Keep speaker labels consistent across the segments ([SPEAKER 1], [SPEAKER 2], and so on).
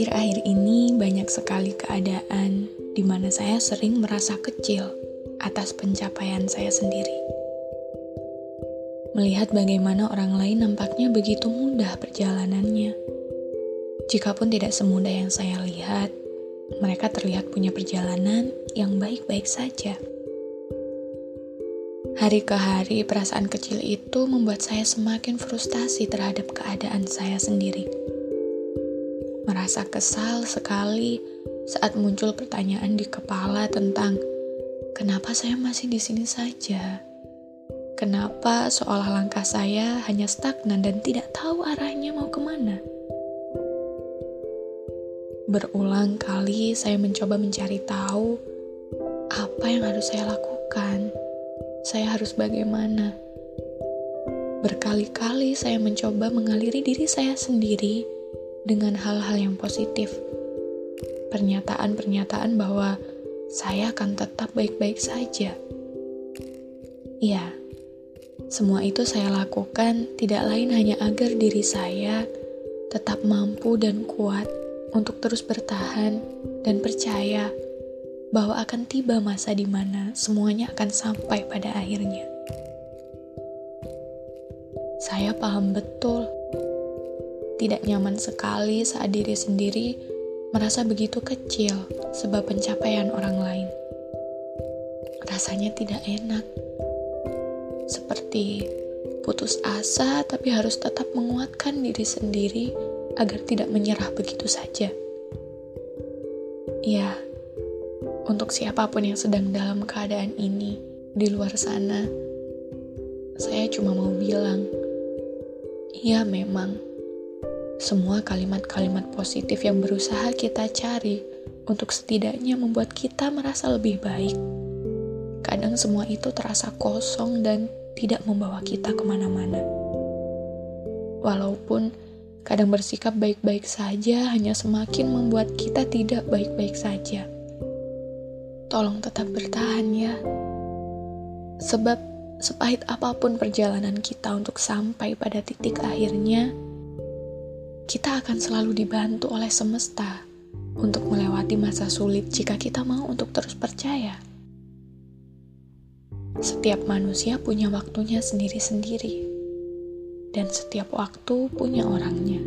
[SPEAKER 1] Akhir-akhir ini banyak sekali keadaan di mana saya sering merasa kecil atas pencapaian saya sendiri. Melihat bagaimana orang lain nampaknya begitu mudah perjalanannya. Jikapun tidak semudah yang saya lihat, mereka terlihat punya perjalanan yang baik-baik saja. Hari ke hari, perasaan kecil itu membuat saya semakin frustasi terhadap keadaan saya sendiri merasa kesal sekali saat muncul pertanyaan di kepala tentang kenapa saya masih di sini saja. Kenapa seolah langkah saya hanya stagnan dan tidak tahu arahnya mau ke mana? Berulang kali saya mencoba mencari tahu apa yang harus saya lakukan. Saya harus bagaimana? Berkali-kali saya mencoba mengaliri diri saya sendiri dengan hal-hal yang positif. Pernyataan-pernyataan bahwa saya akan tetap baik-baik saja. Iya, semua itu saya lakukan tidak lain hanya agar diri saya tetap mampu dan kuat untuk terus bertahan dan percaya bahwa akan tiba masa di mana semuanya akan sampai pada akhirnya. Saya paham betul tidak nyaman sekali saat diri sendiri merasa begitu kecil sebab pencapaian orang lain. Rasanya tidak enak. Seperti putus asa tapi harus tetap menguatkan diri sendiri agar tidak menyerah begitu saja. Ya, untuk siapa pun yang sedang dalam keadaan ini di luar sana, saya cuma mau bilang, ya memang semua kalimat-kalimat positif yang berusaha kita cari untuk setidaknya membuat kita merasa lebih baik. Kadang semua itu terasa kosong dan tidak membawa kita ke mana-mana. Walaupun kadang bersikap baik-baik saja hanya semakin membuat kita tidak baik-baik saja. Tolong tetap bertahan ya. Sebab sepahit apa pun perjalanan kita untuk sampai pada titik akhirnya, kita akan selalu dibantu oleh semesta untuk melewati masa sulit jika kita mau untuk terus percaya. Setiap manusia punya waktunya sendiri-sendiri, dan setiap waktu punya orangnya.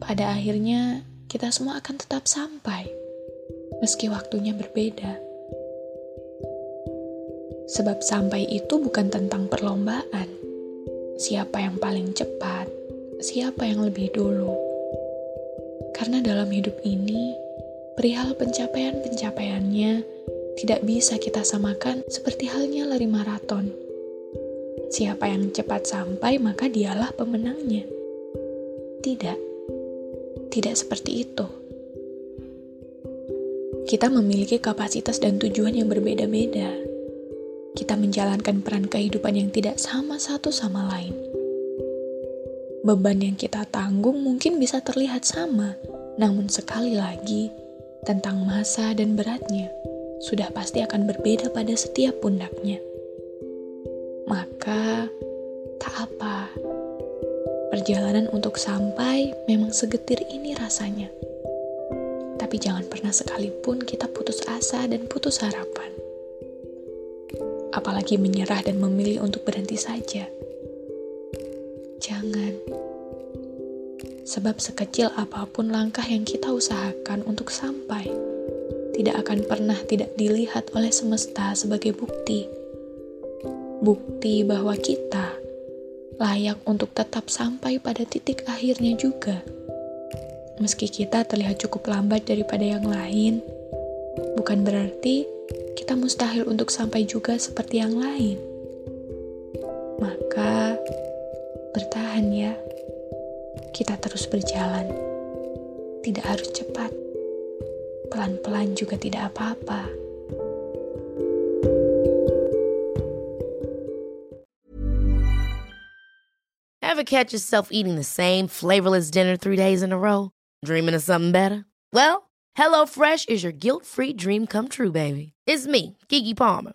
[SPEAKER 1] Pada akhirnya, kita semua akan tetap sampai, meski waktunya berbeda. Sebab sampai itu bukan tentang perlombaan, siapa yang paling cepat, siapa yang lebih dulu. Karena dalam hidup ini, perihal pencapaian-pencapaiannya tidak bisa kita samakan seperti halnya lari maraton. Siapa yang cepat sampai, maka dialah pemenangnya. Tidak, tidak seperti itu. Kita memiliki kapasitas dan tujuan yang berbeda-beda. Kita menjalankan peran kehidupan yang tidak sama satu sama lain Beban yang kita tanggung mungkin bisa terlihat sama, namun sekali lagi, tentang masa dan beratnya sudah pasti akan berbeda pada setiap pundaknya. Maka, tak apa. Perjalanan untuk sampai memang segetir ini rasanya. Tapi jangan pernah sekalipun kita putus asa dan putus harapan. Apalagi menyerah dan memilih untuk berhenti saja Jangan. Sebab sekecil apa pun langkah yang kita usahakan untuk sampai, tidak akan pernah tidak dilihat oleh semesta sebagai bukti. Bukti bahwa kita layak untuk tetap sampai pada titik akhirnya juga. Meski kita terlihat cukup lambat daripada yang lain, bukan berarti kita mustahil untuk sampai juga seperti yang lain. Maka, Bertahan ya. Kita terus berjalan. Tidak harus cepat. Pelan-pelan juga tidak apa-apa.
[SPEAKER 2] Ever catch yourself eating the same flavorless dinner three days in a row? Dreaming of something better? Well, HelloFresh is your guilt-free dream come true, baby. It's me, Kiki Palmer.